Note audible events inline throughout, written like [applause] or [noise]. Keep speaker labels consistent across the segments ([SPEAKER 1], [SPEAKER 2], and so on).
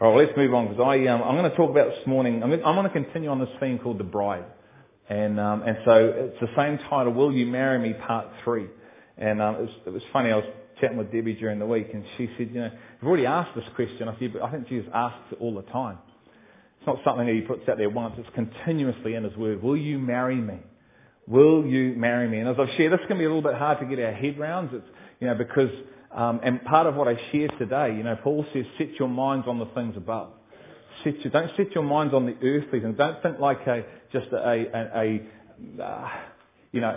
[SPEAKER 1] All right, let's move on because I um, I'm going to talk about this morning. I'm going, I'm going to continue on this theme called the bride, and um, and so it's the same title. Will you marry me? Part three. And um, it, was, it was funny. I was chatting with Debbie during the week, and she said, you know, you've already asked this question. I said, but I think Jesus asks it all the time. It's not something that he puts out there once. It's continuously in his word. Will you marry me? Will you marry me? And as I've shared, this can be a little bit hard to get our head round. It's you know because um, and part of what I share today, you know, Paul says, set your minds on the things above. Set your, don't set your minds on the earthly things. Don't think like a, just a, a, a uh, you know,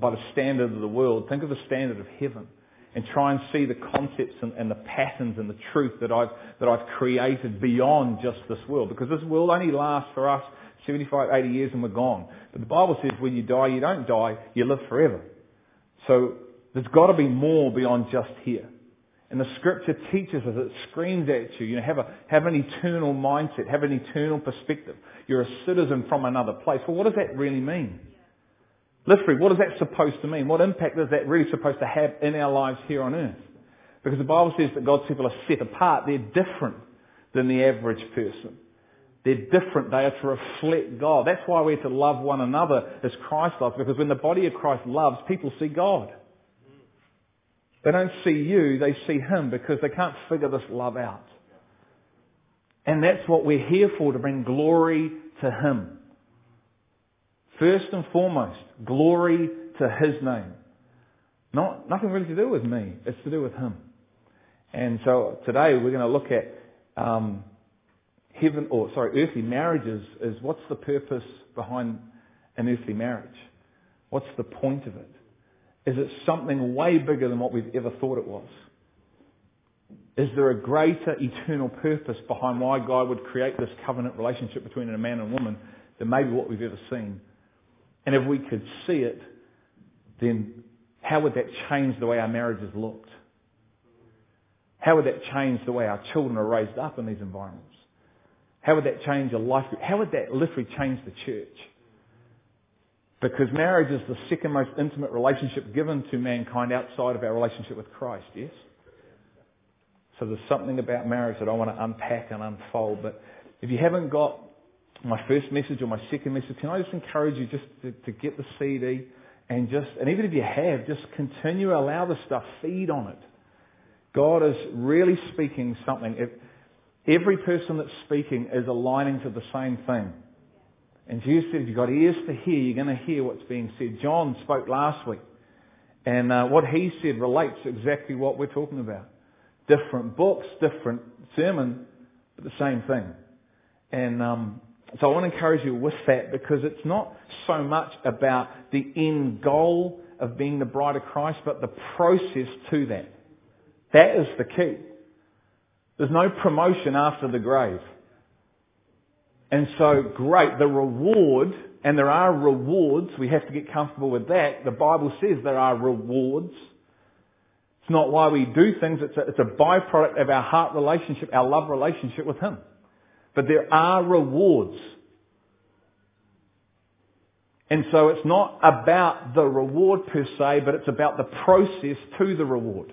[SPEAKER 1] by the standard of the world. Think of the standard of heaven and try and see the concepts and, and, the patterns and the truth that I've, that I've created beyond just this world. Because this world only lasts for us 75, 80 years and we're gone. But the Bible says when you die, you don't die, you live forever. So there's got to be more beyond just here. And the scripture teaches us, it screams at you, you know, have, a, have an eternal mindset, have an eternal perspective. You're a citizen from another place. Well, what does that really mean? Literally, what is that supposed to mean? What impact is that really supposed to have in our lives here on earth? Because the Bible says that God's people are set apart. They're different than the average person. They're different. They are to reflect God. That's why we're to love one another as Christ loves. Because when the body of Christ loves, people see God. They don't see you, they see Him because they can't figure this love out. And that's what we're here for, to bring glory to Him. First and foremost, glory to His name. Not, nothing really to do with me, it's to do with Him. And so today we're going to look at um, heaven, or sorry, earthly marriages is what's the purpose behind an earthly marriage? What's the point of it? Is it something way bigger than what we've ever thought it was? Is there a greater eternal purpose behind why God would create this covenant relationship between a man and a woman than maybe what we've ever seen? And if we could see it, then how would that change the way our marriages looked? How would that change the way our children are raised up in these environments? How would that change a life? How would that literally change the church? Because marriage is the second most intimate relationship given to mankind outside of our relationship with Christ, yes? So there's something about marriage that I want to unpack and unfold. But if you haven't got my first message or my second message, can I just encourage you just to, to get the CD and just, and even if you have, just continue allow the stuff, feed on it. God is really speaking something. If every person that's speaking is aligning to the same thing. And Jesus said, if you've got ears to hear, you're going to hear what's being said. John spoke last week. And uh, what he said relates exactly what we're talking about. Different books, different sermon, but the same thing. And um, so I want to encourage you with that because it's not so much about the end goal of being the bride of Christ, but the process to that. That is the key. There's no promotion after the grave. And so, great, the reward, and there are rewards, we have to get comfortable with that. The Bible says there are rewards. It's not why we do things, it's a, it's a byproduct of our heart relationship, our love relationship with Him. But there are rewards. And so it's not about the reward per se, but it's about the process to the reward.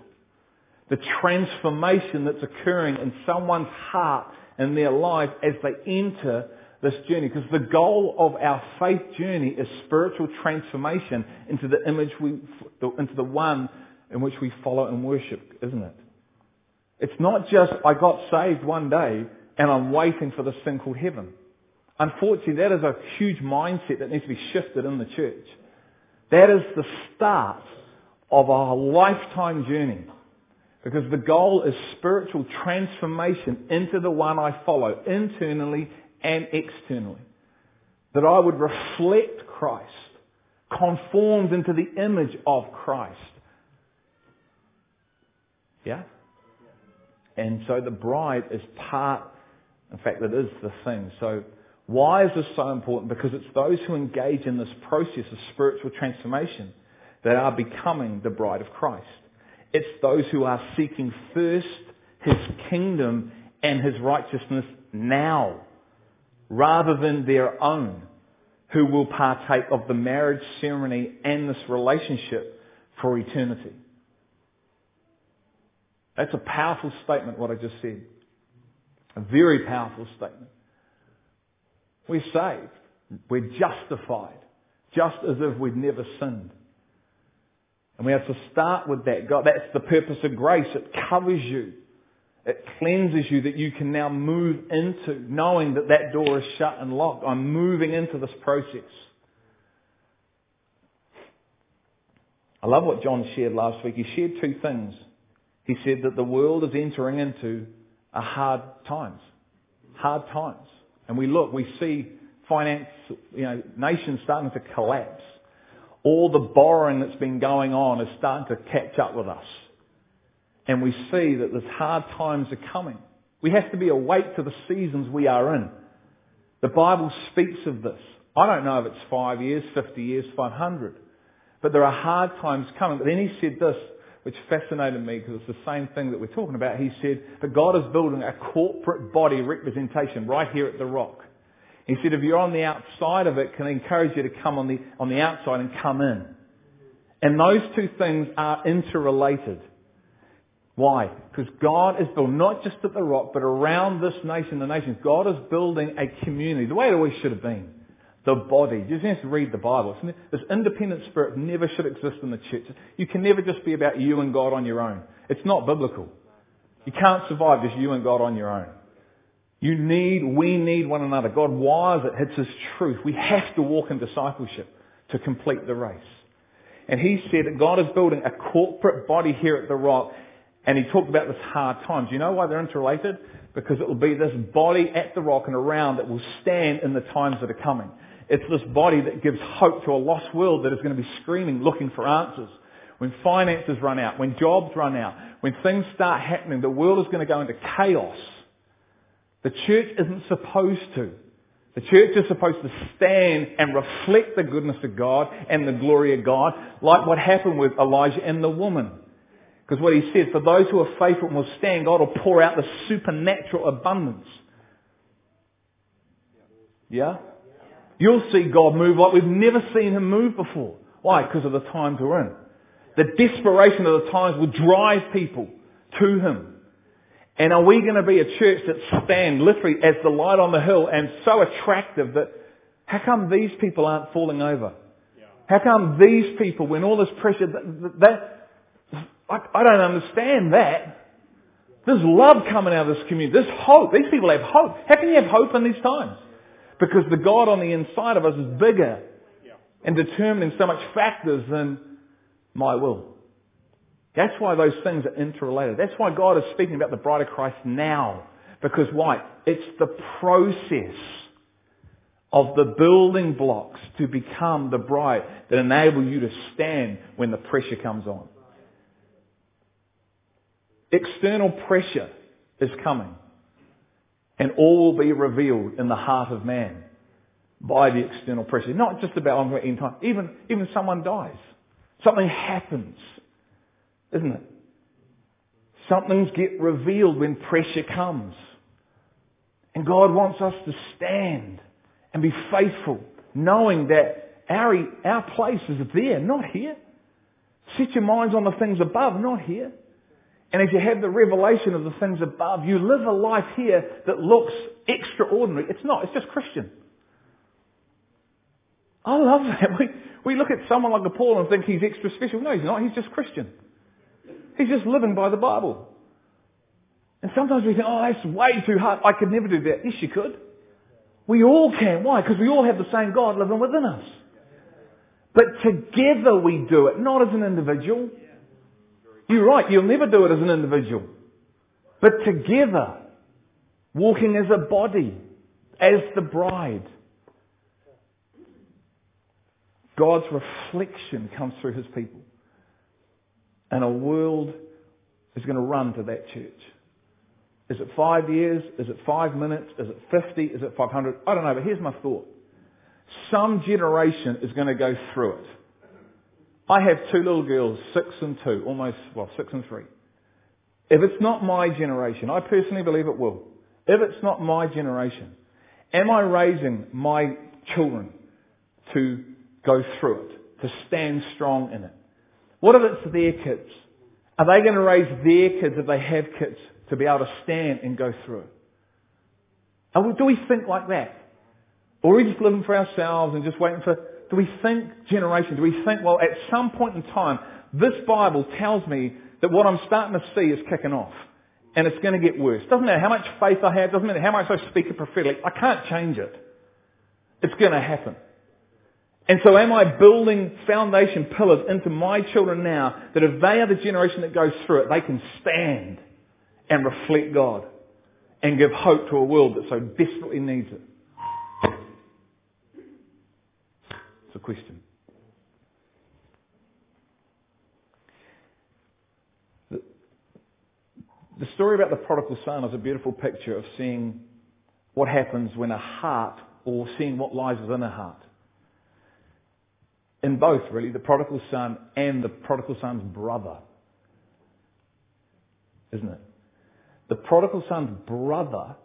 [SPEAKER 1] The transformation that's occurring in someone's heart in their life as they enter this journey. Because the goal of our faith journey is spiritual transformation into the image we, into the one in which we follow and worship, isn't it? It's not just, I got saved one day and I'm waiting for this thing called heaven. Unfortunately, that is a huge mindset that needs to be shifted in the church. That is the start of a lifetime journey. Because the goal is spiritual transformation into the one I follow, internally and externally. That I would reflect Christ, conformed into the image of Christ. Yeah? And so the bride is part, in fact, it is the thing. So why is this so important? Because it's those who engage in this process of spiritual transformation that are becoming the bride of Christ. It's those who are seeking first His kingdom and His righteousness now, rather than their own, who will partake of the marriage ceremony and this relationship for eternity. That's a powerful statement, what I just said. A very powerful statement. We're saved. We're justified. Just as if we'd never sinned. And we have to start with that. God, that's the purpose of grace. It covers you. It cleanses you that you can now move into, knowing that that door is shut and locked. I'm moving into this process. I love what John shared last week. He shared two things. He said that the world is entering into a hard times. Hard times. And we look, we see finance, you know, nations starting to collapse. All the borrowing that's been going on is starting to catch up with us. And we see that there's hard times are coming. We have to be awake to the seasons we are in. The Bible speaks of this. I don't know if it's five years, 50 years, 500. But there are hard times coming. But then he said this, which fascinated me because it's the same thing that we're talking about. He said that God is building a corporate body representation right here at the rock. He said if you're on the outside of it, can I encourage you to come on the, on the outside and come in. And those two things are interrelated. Why? Because God is building, not just at the rock, but around this nation, the nations. God is building a community, the way it always should have been. The body. You just have to read the Bible. This independent spirit never should exist in the church. You can never just be about you and God on your own. It's not biblical. You can't survive just you and God on your own. You need, we need one another. God wires it. It's His truth. We have to walk in discipleship to complete the race. And He said that God is building a corporate body here at the Rock and he talked about this hard times. You know why they're interrelated? Because it will be this body at the rock and around that will stand in the times that are coming. It's this body that gives hope to a lost world that is going to be screaming, looking for answers. When finances run out, when jobs run out, when things start happening, the world is going to go into chaos. The church isn't supposed to. The church is supposed to stand and reflect the goodness of God and the glory of God, like what happened with Elijah and the woman. Because what he said, for those who are faithful and will stand, God will pour out the supernatural abundance. Yeah? You'll see God move like we've never seen Him move before. Why? Because of the times we're in. The desperation of the times will drive people to Him. And are we going to be a church that stand literally as the light on the hill and so attractive that how come these people aren't falling over? How come these people, when all this pressure, that, that I, I don't understand that. There's love coming out of this community. There's hope. These people have hope. How can you have hope in these times? Because the God on the inside of us is bigger and determining so much factors than my will. That's why those things are interrelated. That's why God is speaking about the bride of Christ now. Because why? It's the process of the building blocks to become the bride that enable you to stand when the pressure comes on. External pressure is coming. And all will be revealed in the heart of man by the external pressure. Not just about ongoing end time. Even, even someone dies. Something happens. Isn't it? Something's get revealed when pressure comes. And God wants us to stand and be faithful, knowing that our, our place is there, not here. Set your minds on the things above, not here. And as you have the revelation of the things above, you live a life here that looks extraordinary. It's not, it's just Christian. I love that. [laughs] We, we look at someone like Paul and think he's extra special. No, he's not. He's just Christian. He's just living by the Bible. And sometimes we think, oh, that's way too hard. I could never do that. Yes, you could. We all can. Why? Because we all have the same God living within us. But together we do it, not as an individual. You're right, you'll never do it as an individual. But together, walking as a body, as the bride. God's reflection comes through his people. And a world is going to run to that church. Is it five years? Is it five minutes? Is it 50? Is it 500? I don't know, but here's my thought. Some generation is going to go through it. I have two little girls, six and two, almost, well, six and three. If it's not my generation, I personally believe it will. If it's not my generation, am I raising my children to go through it, to stand strong in it? What if it's their kids? Are they going to raise their kids, if they have kids, to be able to stand and go through? And do we think like that? Or are we just living for ourselves and just waiting for, do we think generation? Do we think, well, at some point in time, this Bible tells me that what I'm starting to see is kicking off. And it's going to get worse. Doesn't matter how much faith I have, doesn't matter how much I speak it prophetically, I can't change it. It's going to happen. And so am I building foundation pillars into my children now that if they are the generation that goes through it, they can stand and reflect God and give hope to a world that so desperately needs it? It's a question. The, story about the prodigal son is a beautiful picture of seeing what happens when a heart or seeing what lies within a heart in both really, the prodigal son and the prodigal son's brother. Isn't it? The prodigal son's brother,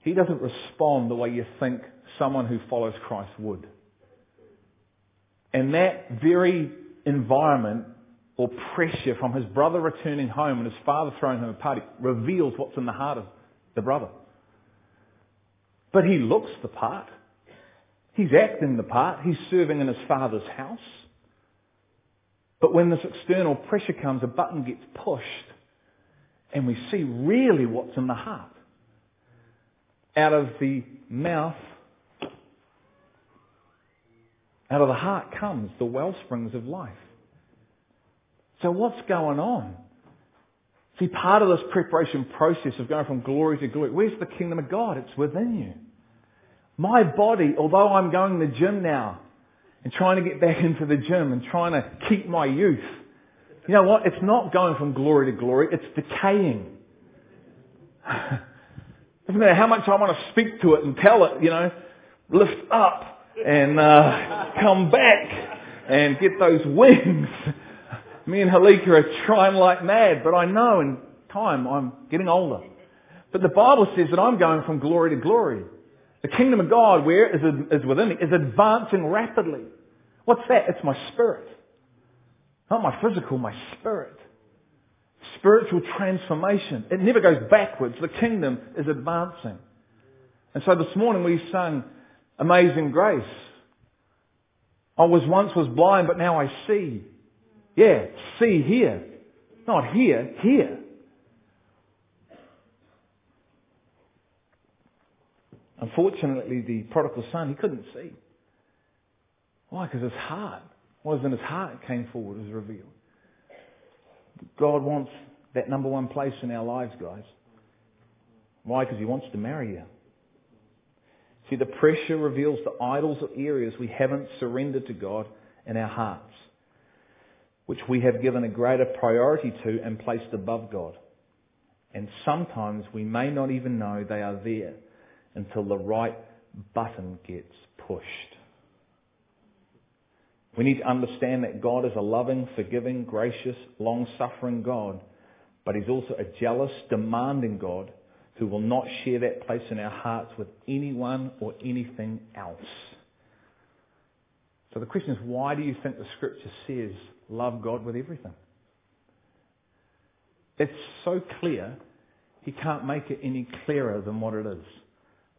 [SPEAKER 1] he doesn't respond the way you think someone who follows Christ would. And that very environment or pressure from his brother returning home and his father throwing him a party reveals what's in the heart of the brother. But he looks the part. He's acting the part. He's serving in his father's house. But when this external pressure comes, a button gets pushed and we see really what's in the heart. Out of the mouth, out of the heart comes the well springs of life. So what's going on? See, part of this preparation process of going from glory to glory, where's the kingdom of God? It's within you. My body, although I'm going to the gym now and trying to get back [laughs] into the gym and trying to keep my youth, you know what? It's not going from glory to glory. It's decaying. [laughs] Doesn't matter how much I want to speak to it and tell it, you know, lift up and uh, come back and get those wings. [laughs] Me and Halika are trying like mad, but I know in time I'm getting older. But the Bible says that I'm going from glory to glory. The kingdom of God, where is, is within me, is advancing rapidly. What's that? It's my spirit. Not my physical, my spirit. Spiritual transformation. It never goes backwards. The kingdom is advancing. And so this morning we sung Amazing Grace. I was once was blind, but now I see. Yeah, see here. Not here, here. Unfortunately, the prodigal son, he couldn't see. Why? Because his heart, what was in his heart came forward, was revealed. God wants that number one place in our lives, guys. Why? Because he wants to marry you. See, the pressure reveals the idols or areas we haven't surrendered to God in our hearts, which we have given a greater priority to and placed above God. And sometimes we may not even know they are there until the right button gets pushed. We need to understand that God is a loving, forgiving, gracious, long-suffering God, but He's also a jealous, demanding God who will not share that place in our hearts with anyone or anything else. So the question is, why do you think the scripture says love God with everything? It's so clear, he can't make it any clearer than what it is.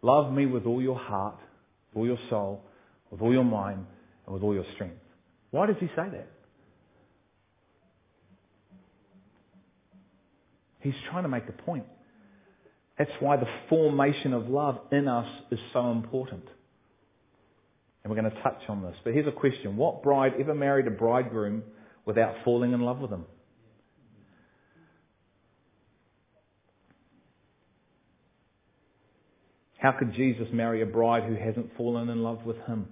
[SPEAKER 1] Love me with all your heart, with all your soul, with all your mind, and with all your strength. Why does he say that? He's trying to make a point. That's why the formation of love in us is so important. And we're going to touch on this. But here's a question. What bride ever married a bridegroom without falling in love with him? How could Jesus marry a bride who hasn't fallen in love with him?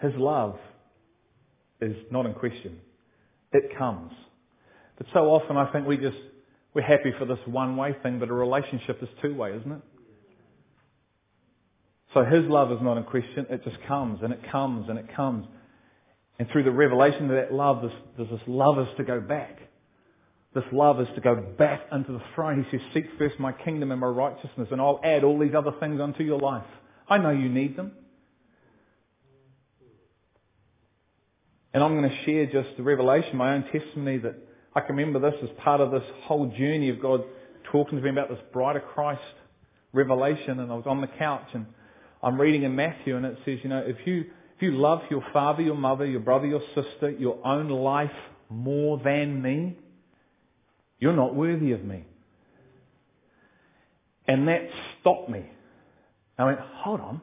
[SPEAKER 1] His love is not in question. It comes. But so often I think we just, we're happy for this one way thing, but a relationship is two way, isn't it? So his love is not in question. It just comes and it comes and it comes. And through the revelation of that love, there's, this love is to go back. This love is to go back into the throne. He says, seek first my kingdom and my righteousness and I'll add all these other things unto your life. I know you need them. And I'm going to share just the revelation, my own testimony that I can remember this as part of this whole journey of God talking to me about this of Christ Revelation and I was on the couch and I'm reading in Matthew and it says, you know, if you, if you love your father, your mother, your brother, your sister, your own life more than me, you're not worthy of me. And that stopped me. I went, hold on.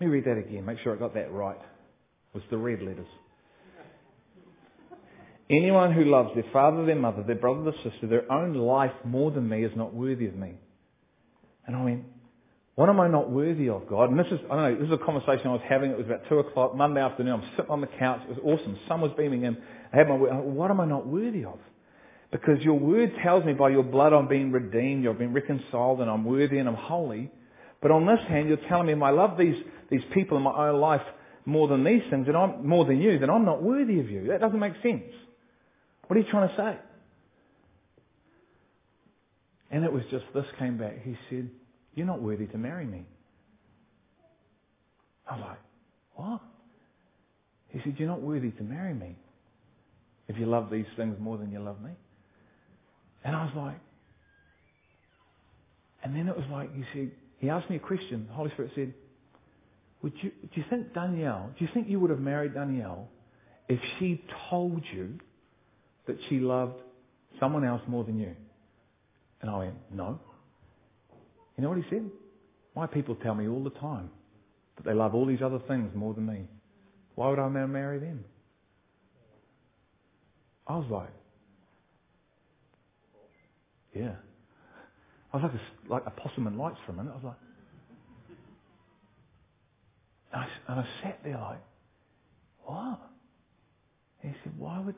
[SPEAKER 1] Let me read that again, make sure I got that right. It was the red letters. Anyone who loves their father, their mother, their brother, their sister, their own life more than me is not worthy of me. And I went, what am I not worthy of, God? And this is, I don't know, this is a conversation I was having. It was about 2 o'clock, Monday afternoon. I'm sitting on the couch. It was awesome. Sun was beaming in. I had my, what am I not worthy of? Because your word tells me by your blood I'm being redeemed, you've been reconciled, and I'm worthy and I'm holy. But on this hand, you're telling me, I love these, these people in my own life more than these things, and I'm more than you, then I'm not worthy of you. That doesn't make sense. What are you trying to say? And it was just this came back. He said, You're not worthy to marry me. I was like, What? He said, You're not worthy to marry me if you love these things more than you love me. And I was like, and then it was like, he said, he asked me a question. The Holy Spirit said, would you, do you think Danielle, do you think you would have married Danielle if she told you that she loved someone else more than you? And I went, no. You know what he said? My people tell me all the time that they love all these other things more than me. Why would I marry them? I was like, yeah. I was like a, like a possum in lights for a minute. I was like, and I, and I sat there like, what? And he said, why would,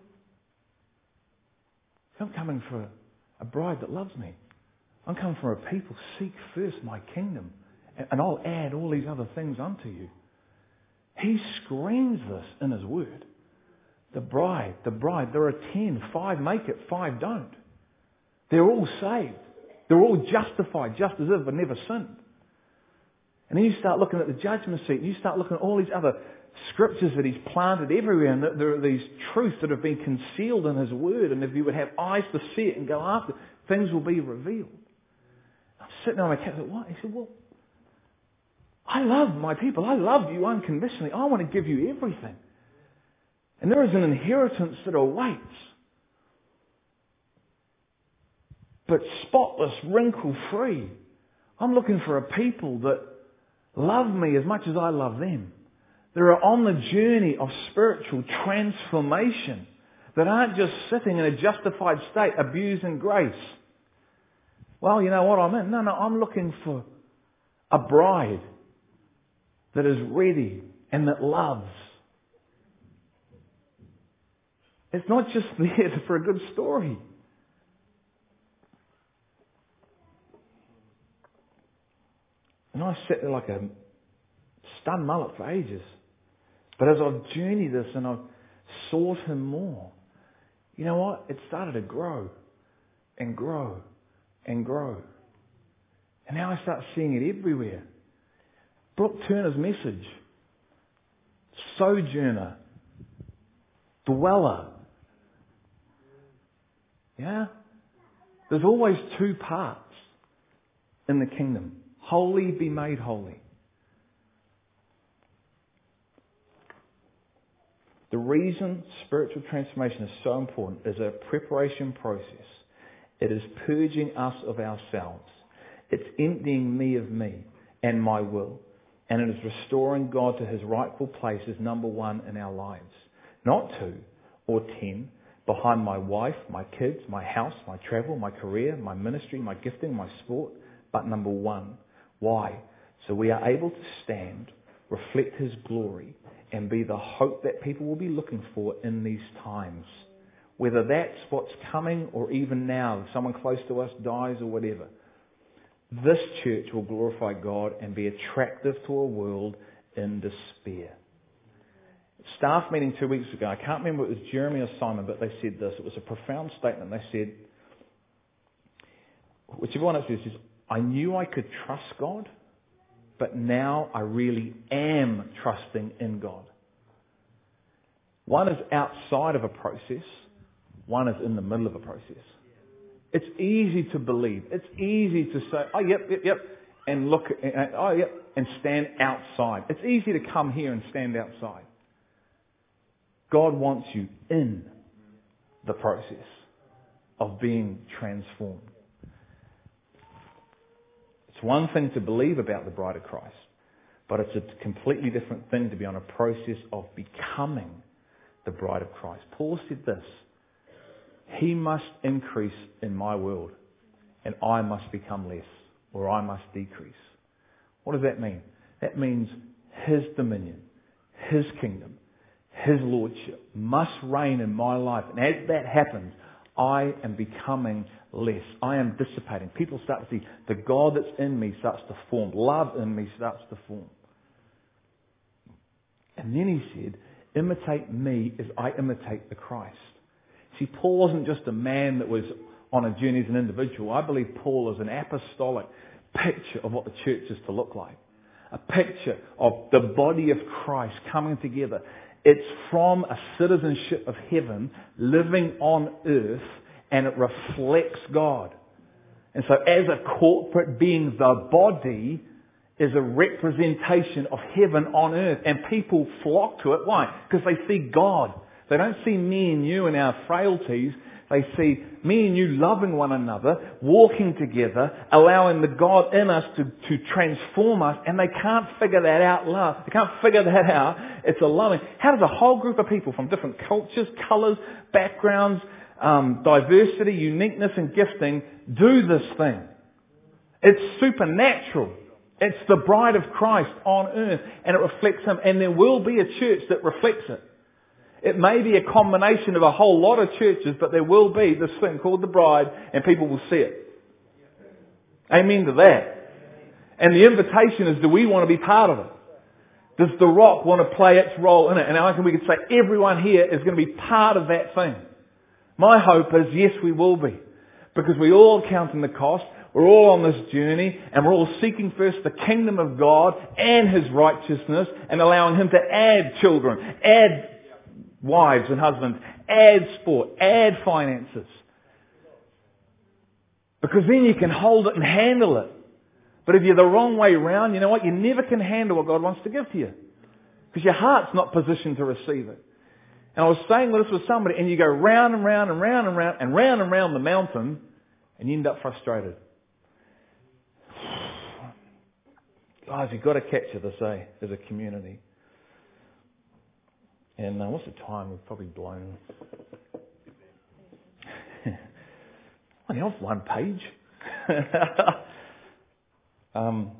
[SPEAKER 1] I'm coming for a bride that loves me. I'm coming for a people. Seek first my kingdom, and I'll add all these other things unto you. He screams this in his word. The bride, the bride, there are ten, five make it, five don't. They're all saved. They're all justified, just as if they never sinned. And then you start looking at the judgment seat, and you start looking at all these other scriptures that he's planted everywhere, and there are these truths that have been concealed in his word, and if you would have eyes to see it and go after, it, things will be revealed. I'm sitting on my couch, like, what? He said, well, I love my people. I love you unconditionally. I want to give you everything. And there is an inheritance that awaits. But spotless, wrinkle free. I'm looking for a people that love me as much as I love them. That are on the journey of spiritual transformation. That aren't just sitting in a justified state, abusing grace. Well, you know what I'm in? No, no, I'm looking for a bride that is ready and that loves It's not just [laughs] there for a good story. And I sat there like a stunned mullet for ages. But as I've journeyed this and I've sought Him more, you know what? It started to grow and grow and grow. And now I start seeing it everywhere. Brooke Turner's message. Sojourner. Dweller. Yeah? There's always two parts in the kingdom. Holy be made holy. The reason spiritual transformation is so important is a preparation process. It is purging us of ourselves. It's emptying me of me and my will. And it is restoring God to his rightful place as number one in our lives. Not two or ten, behind my wife, my kids, my house, my travel, my career, my ministry, my gifting, my sport, but number one. Why? So we are able to stand, reflect His glory, and be the hope that people will be looking for in these times. Whether that's what's coming or even now, someone close to us dies or whatever. This church will glorify God and be attractive to a world in despair staff meeting two weeks ago. I can't remember if it was Jeremy or Simon, but they said this. It was a profound statement. They said, whichever one it says, I knew I could trust God, but now I really am trusting in God. One is outside of a process. One is in the middle of a process. It's easy to believe. It's easy to say, oh, yep, yep, yep. and look, and, oh yeah, and stand outside. It's easy to come here and stand outside. God wants you in the process of being transformed. One thing to believe about the bride of Christ, but it's a completely different thing to be on a process of becoming the bride of Christ. Paul said this, He must increase in my world, and I must become less, or I must decrease. What does that mean? That means His dominion, His kingdom, His lordship must reign in my life. And as that happens, I am becoming less. I am dissipating. People start to see the God that's in me starts to form. Love in me starts to form. And then he said, imitate me as I imitate the Christ. See, Paul wasn't just a man that was on a journey as an individual. I believe Paul is an apostolic picture of what the church is to look like. A picture of the body of Christ coming together. It's from a citizenship of heaven living on earth and it reflects God. And so as a corporate being, the body is a representation of heaven on earth and people flock to it. Why? Because they see God. They don't see me and you and our frailties. They see me and you loving one another, walking together, allowing the God in us to, to transform us, and they can't figure that out love. They can't figure that out. It's a loving. How does a whole group of people from different cultures, colours, backgrounds, um, diversity, uniqueness and gifting do this thing? It's supernatural. It's the bride of Christ on earth and it reflects Him and there will be a church that reflects it. It may be a combination of a whole lot of churches, but there will be this thing called the bride and people will see it. Amen to that. And the invitation is, do we want to be part of it? Does the rock want to play its role in it? And I reckon we could say everyone here is going to be part of that thing. My hope is, yes, we will be. Because we all count in the cost. We're all on this journey and we're all seeking first the kingdom of God and His righteousness and allowing Him to add children, add wives and husbands, add sport, add finances. Because then you can hold it and handle it. But if you're the wrong way around, you know what? You never can handle what God wants to give to you. Because your heart's not positioned to receive it. And I was saying this with somebody, and you go round and round and round and round and round and round the mountain, and you end up frustrated. [sighs] Guys, you've got to capture this, eh, as a community. And uh, what's the time? We've probably blown. [laughs] Only off one page. [laughs] um,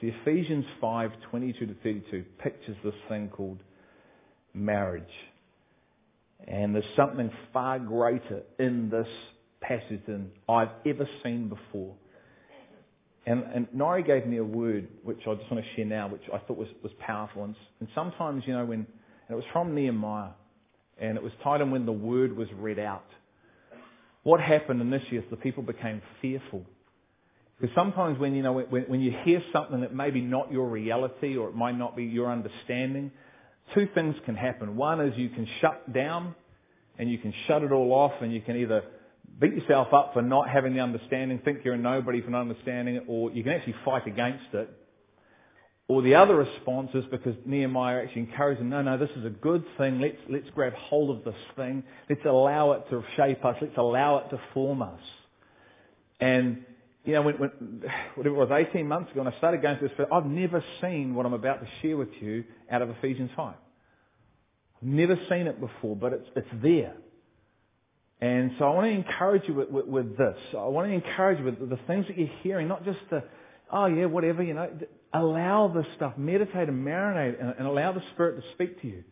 [SPEAKER 1] see, Ephesians 5, 22 to 32 pictures this thing called marriage. And there's something far greater in this passage than I've ever seen before. And, and Nori gave me a word which I just want to share now, which I thought was, was powerful. And, and sometimes, you know, when, and it was from Nehemiah, and it was titled when the word was read out. What happened in this year is the people became fearful. Because sometimes when, you know, when, when you hear something that may be not your reality or it might not be your understanding, two things can happen. One is you can shut down and you can shut it all off and you can either beat yourself up for not having the understanding, think you're a nobody for not understanding it, or you can actually fight against it. Or the other response is because Nehemiah actually encouraged them, no, no, this is a good thing. Let's, let's grab hold of this thing. Let's allow it to shape us. Let's allow it to form us. And, you know, when, when, [sighs] whatever it was, 18 months ago, when I started going through this, I've never seen what I'm about to share with you out of Ephesians 5. I've never seen it before, but it's, it's there. And so I want to encourage you with, with, with, this. I want to encourage you with the things that you're hearing, not just the, oh yeah, whatever, you know. Allow this stuff, meditate and marinate and, and allow the Spirit to speak to you.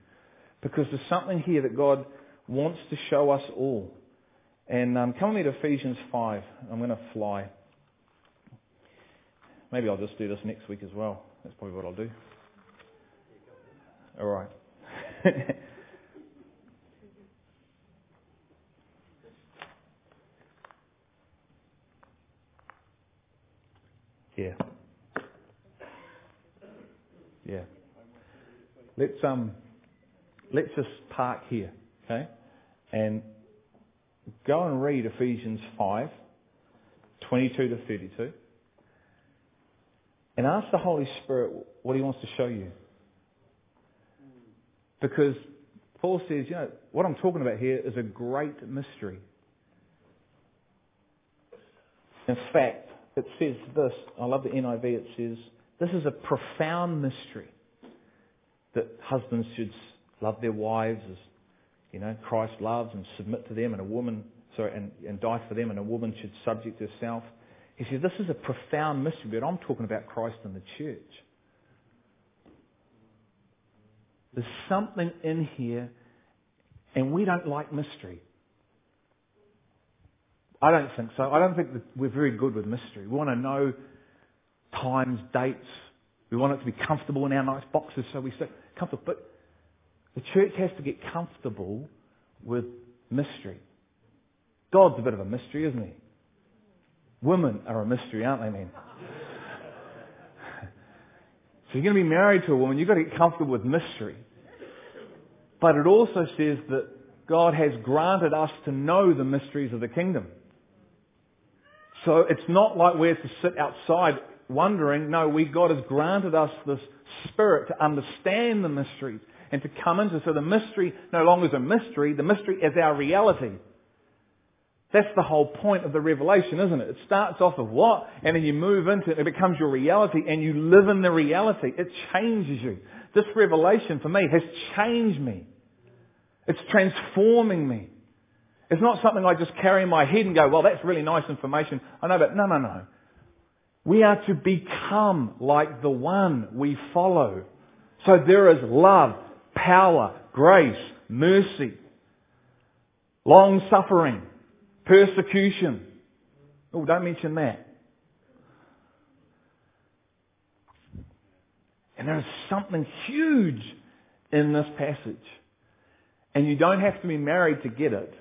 [SPEAKER 1] Because there's something here that God wants to show us all. And um, come with me to Ephesians 5. I'm going to fly. Maybe I'll just do this next week as well. That's probably what I'll do. All right. [laughs] Yeah. Yeah. Let's um let's just park here, okay? And go and read Ephesians 5, 22 to 32, and ask the Holy Spirit what He wants to show you. Because Paul says, you know, what I'm talking about here is a great mystery. In fact, it says this, I love the NIV, it says, this is a profound mystery that husbands should love their wives as, you know, Christ loves and submit to them and a woman, sorry, and, and die for them and a woman should subject herself. He says, this is a profound mystery, but I'm talking about Christ and the church. There's something in here, and we don't like mystery. I don't think so. I don't think that we're very good with mystery. We want to know times, dates. We want it to be comfortable in our nice boxes, so we say comfortable. But the church has to get comfortable with mystery. God's a bit of a mystery, isn't he? Women are a mystery, aren't they, men? So [laughs] you're going to be married to a woman, you've got to get comfortable with mystery. But it also says that God has granted us to know the mysteries of the kingdom. So it's not like we're to sit outside wondering. No, we, God has granted us this spirit to understand the mysteries and to come into. So the mystery no longer is a mystery. The mystery is our reality. That's the whole point of the revelation, isn't it? It starts off of what? And then you move into it. It becomes your reality and you live in the reality. It changes you. This revelation for me has changed me. It's transforming me. It's not something I just carry in my head and go, well, that's really nice information. I know, but no, no, no. We are to become like the one we follow. So there is love, power, grace, mercy, long suffering, persecution. Oh, don't mention that. And there is something huge in this passage. And you don't have to be married to get it.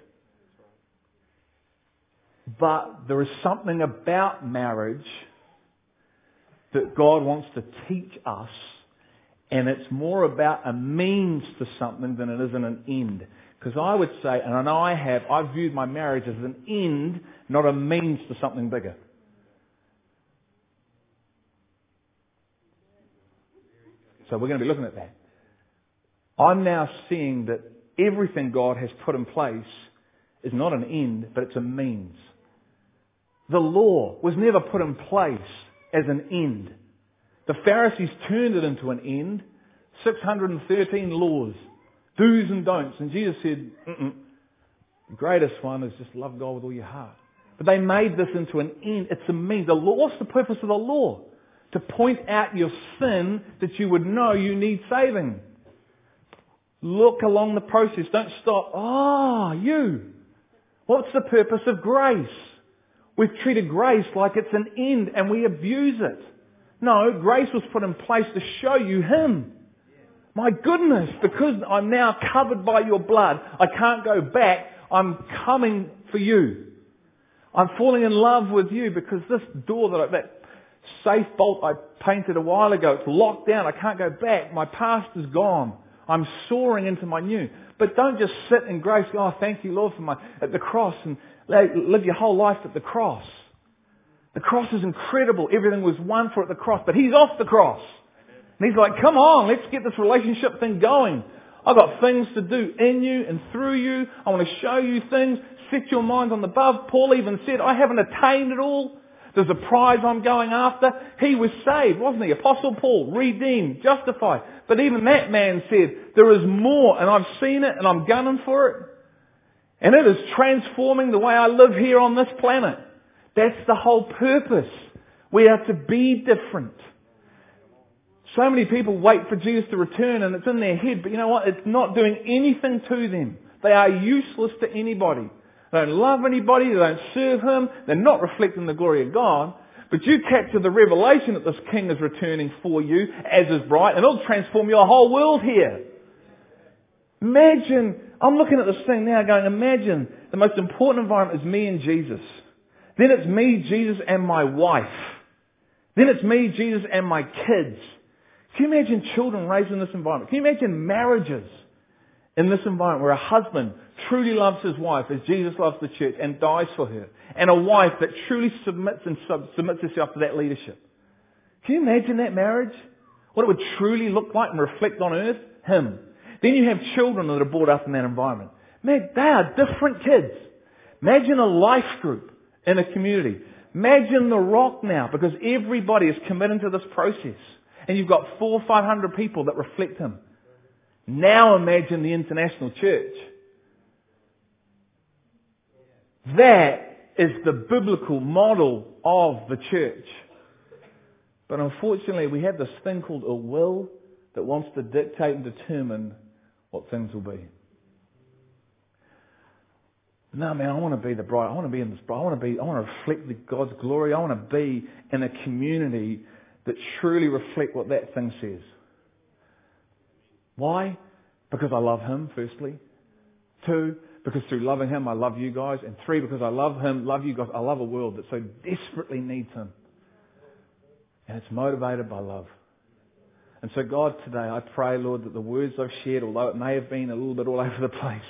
[SPEAKER 1] But there is something about marriage that God wants to teach us, and it's more about a means to something than it is an end. Because I would say, and I have, I've viewed my marriage as an end, not a means to something bigger. So we're going to be looking at that. I'm now seeing that everything God has put in place is not an end, but it's a means. The law was never put in place as an end. The Pharisees turned it into an end. 613 laws, do's and don'ts. And Jesus said, Mm-mm. the greatest one is just love God with all your heart. But they made this into an end. It's a means. The law, what's the purpose of the law? To point out your sin that you would know you need saving. Look along the process. Don't stop. Ah, oh, you. What's the purpose of grace? We've treated grace like it's an end and we abuse it. No, grace was put in place to show you Him. My goodness, because I'm now covered by your blood, I can't go back. I'm coming for you. I'm falling in love with you because this door that I, that safe bolt I painted a while ago, it's locked down. I can't go back. My past is gone. I'm soaring into my new. But don't just sit in grace. Oh, thank you, Lord, for my at the cross and live your whole life at the cross. The cross is incredible. Everything was won for at the cross, but he's off the cross. And he's like, come on, let's get this relationship thing going. I've got things to do in you and through you. I want to show you things. Set your mind on the above. Paul even said, I haven't attained it all. There's a prize I'm going after. He was saved, wasn't he? Apostle Paul, redeemed, justified. But even that man said, there is more and I've seen it and I'm gunning for it. And it is transforming the way I live here on this planet. That's the whole purpose. We are to be different. So many people wait for Jesus to return and it's in their head, but you know what? It's not doing anything to them. They are useless to anybody. They don't love anybody, they don't serve Him, they're not reflecting the glory of God. But you capture the revelation that this King is returning for you as His bride, and it'll transform your whole world here. Imagine, I'm looking at this thing now going, imagine the most important environment is me and Jesus. Then it's me, Jesus, and my wife. Then it's me, Jesus, and my kids. Can you imagine children raised in this environment? Can you imagine marriages in this environment where a husband truly loves his wife as Jesus loves the church and dies for her, and a wife that truly submits and sub- submits herself to that leadership. Can you imagine that marriage? What it would truly look like and reflect on earth? Him. Then you have children that are brought up in that environment. Man, they are different kids. Imagine a life group in a community. Imagine the rock now, because everybody is committed to this process. And you've got four or five hundred people that reflect him. Now imagine the international church. That is the biblical model of the church. But unfortunately, we have this thing called a will that wants to dictate and determine what things will be. No, man, I want to be the bride. I want to be in this bride. I want to be, I want to reflect the God's glory. I want to be in a community that truly reflect what that thing says. Why? Because I love Him, firstly. Two, because through loving Him, I love you guys. And three, because I love Him, love you guys, I love a world that so desperately needs Him. And it's motivated by love. And so God, today, I pray, Lord, that the words I've shared, although it may have been a little bit all [laughs] over the place,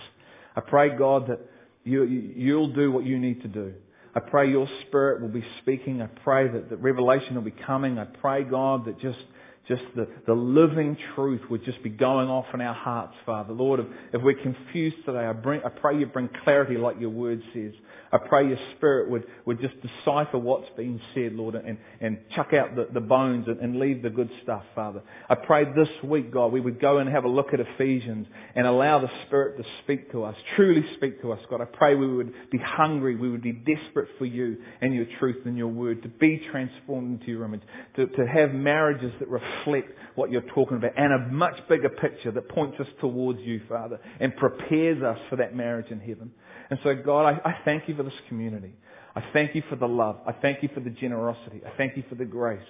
[SPEAKER 1] I pray, God, that you, you'll do what you need to do. I pray your spirit will be speaking. I pray that, that revelation will be coming. I pray, God, that just just the, the living truth would just be going off in our hearts, Father. Lord, if, if we're confused today, I, bring, I pray you bring clarity like your word says. I pray your spirit would, would just decipher what's been said, Lord, and, and chuck out the, the bones and, and leave the good stuff, Father. I pray this week, God, we would go and have a look at Ephesians and allow the Spirit to speak to us, truly speak to us, God. I pray we would be hungry, we would be desperate for you and your truth and your word, to be transformed into your image, to, to have marriages that reflect what you're talking about, and a much bigger picture that points us towards you, Father, and prepares us for that marriage in heaven. And so, God, I, I thank you for this community. I thank you for the love. I thank you for the generosity. I thank you for the grace.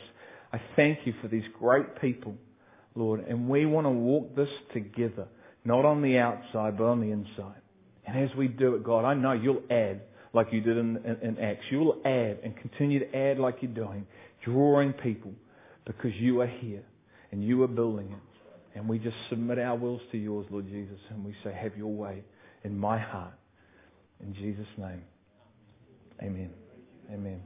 [SPEAKER 1] I thank you for these great people, Lord. And we want to walk this together, not on the outside, but on the inside. And as we do it, God, I know you'll add like you did in, in, in Acts. You'll add and continue to add like you're doing, drawing people because you are here and you are building it. And we just submit our wills to yours, Lord Jesus, and we say, have your way in my heart. In Jesus' name. Amen. Amen.